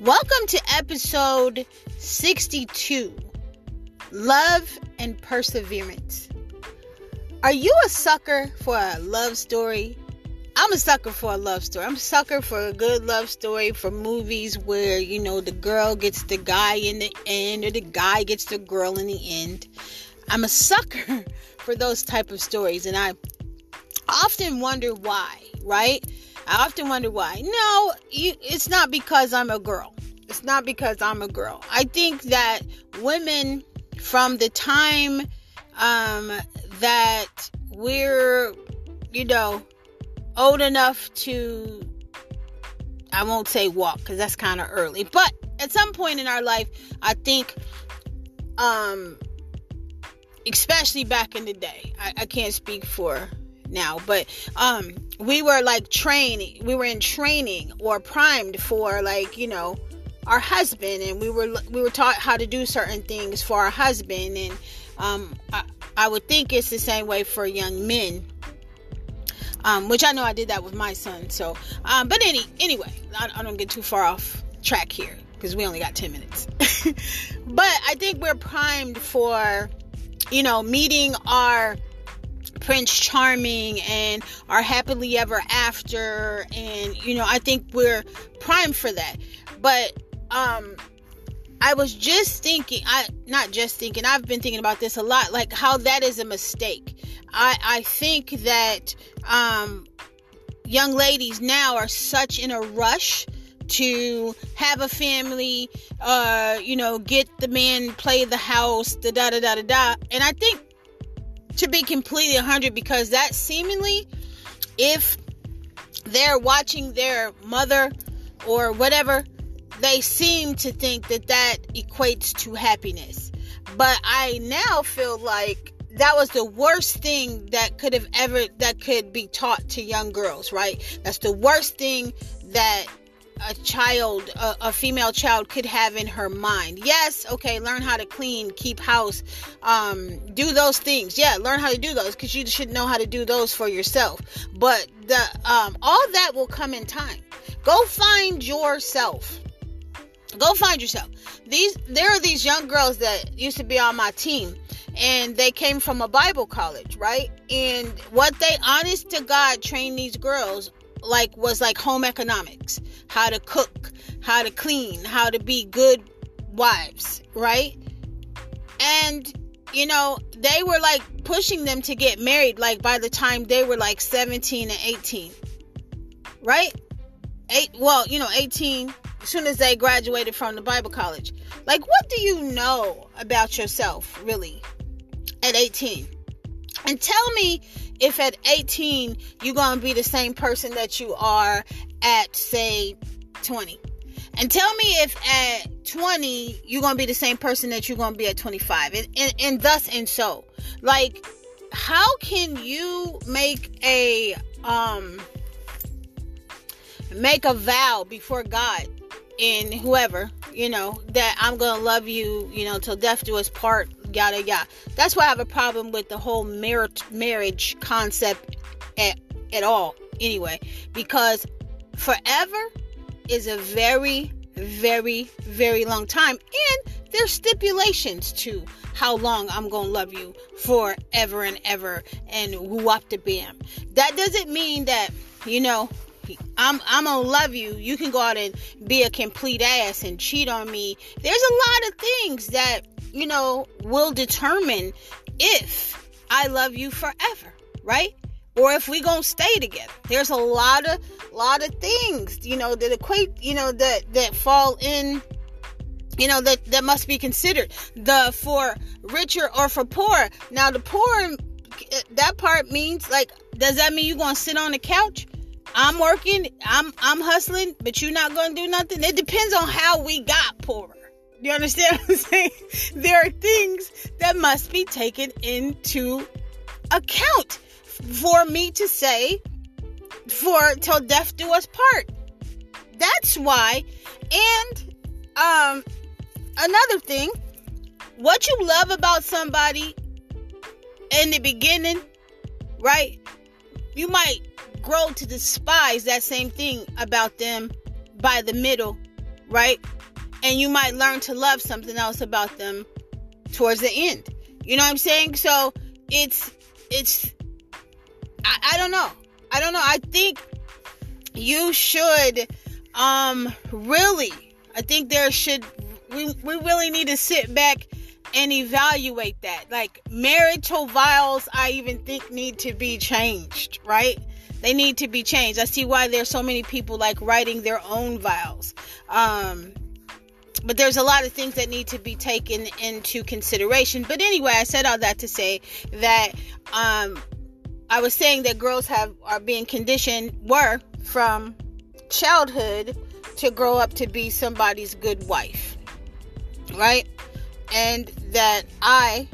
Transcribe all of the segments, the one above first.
Welcome to episode 62 Love and Perseverance. Are you a sucker for a love story? I'm a sucker for a love story. I'm a sucker for a good love story for movies where, you know, the girl gets the guy in the end or the guy gets the girl in the end. I'm a sucker for those type of stories and I often wonder why, right? I often wonder why. No, you, it's not because I'm a girl. It's not because I'm a girl. I think that women from the time um, that we're, you know, old enough to, I won't say walk because that's kind of early, but at some point in our life, I think, um, especially back in the day, I, I can't speak for now, but um, we were like training, we were in training or primed for like, you know, our husband and we were we were taught how to do certain things for our husband and um, I, I would think it's the same way for young men. Um, which I know I did that with my son so um, but any anyway I, I don't get too far off track here because we only got 10 minutes. But I think we're primed for you know meeting our Prince Charming and our happily ever after and you know I think we're primed for that but um I was just thinking I not just thinking I've been thinking about this a lot like how that is a mistake. I I think that um young ladies now are such in a rush to have a family, uh, you know, get the man play the house, da da da da da da. And I think to be completely 100 because that seemingly if they're watching their mother or whatever they seem to think that that equates to happiness. But I now feel like that was the worst thing that could have ever that could be taught to young girls, right? That's the worst thing that a child, a, a, female child could have in her mind. Yes, okay, learn how to clean, keep house, um, do those things. Yeah, learn how to do those because you should know how to do those for yourself. But the um, all that will come in time. Go find yourself. Go find yourself. These there are these young girls that used to be on my team and they came from a Bible college, right? And what they honest to God trained these girls like was like home economics, how to cook, how to clean, how to be good wives, right? And you know, they were like pushing them to get married like by the time they were like 17 and 18. Right? Eight well, you know, 18 as soon as they graduated from the Bible college. Like, what do you know about yourself, really, at 18? And tell me if at 18 you're going to be the same person that you are at, say, 20. And tell me if at 20 you're going to be the same person that you're going to be at 25. And, and, and thus and so. Like, how can you make a, um, make a vow before God and whoever, you know, that I'm gonna love you, you know, till death do us part, yada yada. That's why I have a problem with the whole marriage marriage concept at at all. Anyway, because forever is a very, very, very long time, and there's stipulations to how long I'm gonna love you forever and ever and whoop the bam. That doesn't mean that you know I'm I'm gonna love you. You can go out and be a complete ass and cheat on me. There's a lot of things that you know will determine if I love you forever, right? Or if we gonna stay together. There's a lot of lot of things, you know, that equate, you know, that that fall in you know that that must be considered the for richer or for poor now the poor that part means like does that mean you're gonna sit on the couch I'm working, I'm I'm hustling, but you're not gonna do nothing. It depends on how we got poorer. You understand what I'm saying? There are things that must be taken into account for me to say for till death do us part. That's why. And um another thing, what you love about somebody in the beginning, right? You might grow to despise that same thing about them by the middle, right? And you might learn to love something else about them towards the end. You know what I'm saying? So it's it's I, I don't know. I don't know. I think you should um really I think there should we we really need to sit back and evaluate that. Like marital vows I even think need to be changed, right? They need to be changed. I see why there's so many people like writing their own vows. Um but there's a lot of things that need to be taken into consideration. But anyway, I said all that to say that um I was saying that girls have are being conditioned were from childhood to grow up to be somebody's good wife. Right? And that I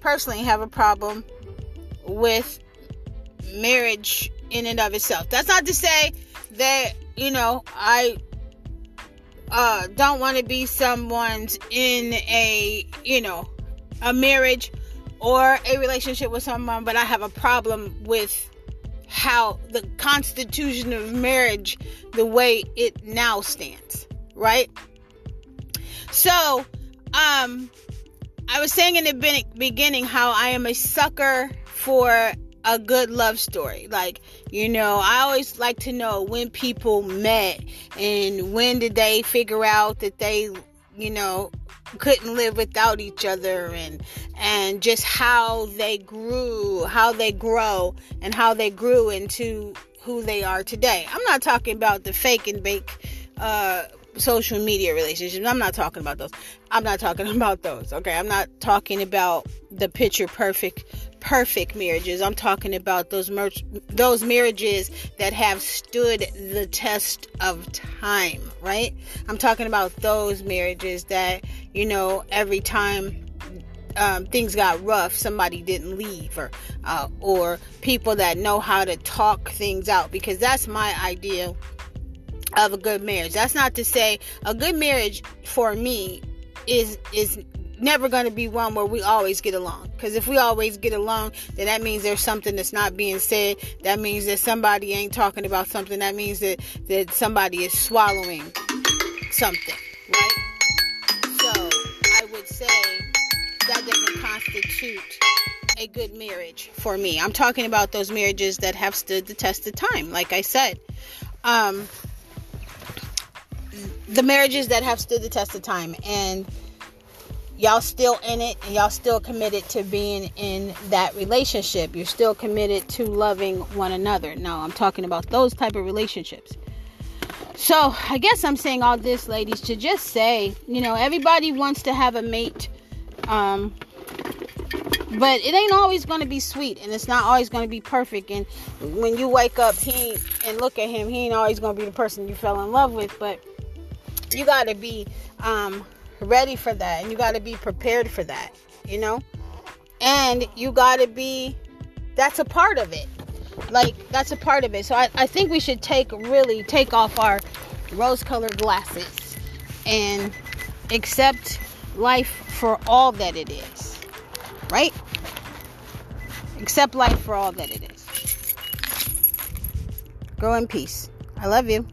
personally have a problem with marriage in and of itself. That's not to say that, you know, I uh don't want to be someone's in a, you know, a marriage or a relationship with someone, but I have a problem with how the constitution of marriage, the way it now stands, right? So, um, I was saying in the beginning how I am a sucker for a good love story. Like, you know, I always like to know when people met and when did they figure out that they, you know, couldn't live without each other and and just how they grew, how they grow and how they grew into who they are today. I'm not talking about the fake and bake uh social media relationships. I'm not talking about those. I'm not talking about those. Okay, I'm not talking about the picture perfect perfect marriages. I'm talking about those mer- those marriages that have stood the test of time, right? I'm talking about those marriages that, you know, every time um, things got rough, somebody didn't leave, or uh, or people that know how to talk things out, because that's my idea of a good marriage. That's not to say a good marriage for me is is never going to be one where we always get along. Because if we always get along, then that means there's something that's not being said. That means that somebody ain't talking about something. That means that, that somebody is swallowing something, right? So I would say that doesn't constitute a good marriage for me. I'm talking about those marriages that have stood the test of time, like I said. Um, the marriages that have stood the test of time. And y'all still in it and y'all still committed to being in that relationship. You're still committed to loving one another. Now i'm talking about those type of relationships. So i guess i'm saying all this ladies to just say you know everybody wants to have a mate um but it ain't always going to be sweet and it's not always going to be perfect. And when you wake up he and look at him he ain't always going to be the person you fell in love with but you got to be um ready for that and you got to be prepared for that, you know? And you got to be, that's a part of it. Like, that's a part of it. So I, I think we should take, really take off our rose colored glasses and accept life for all that it is. Right? Accept life for all that it is. Go in peace. I love you.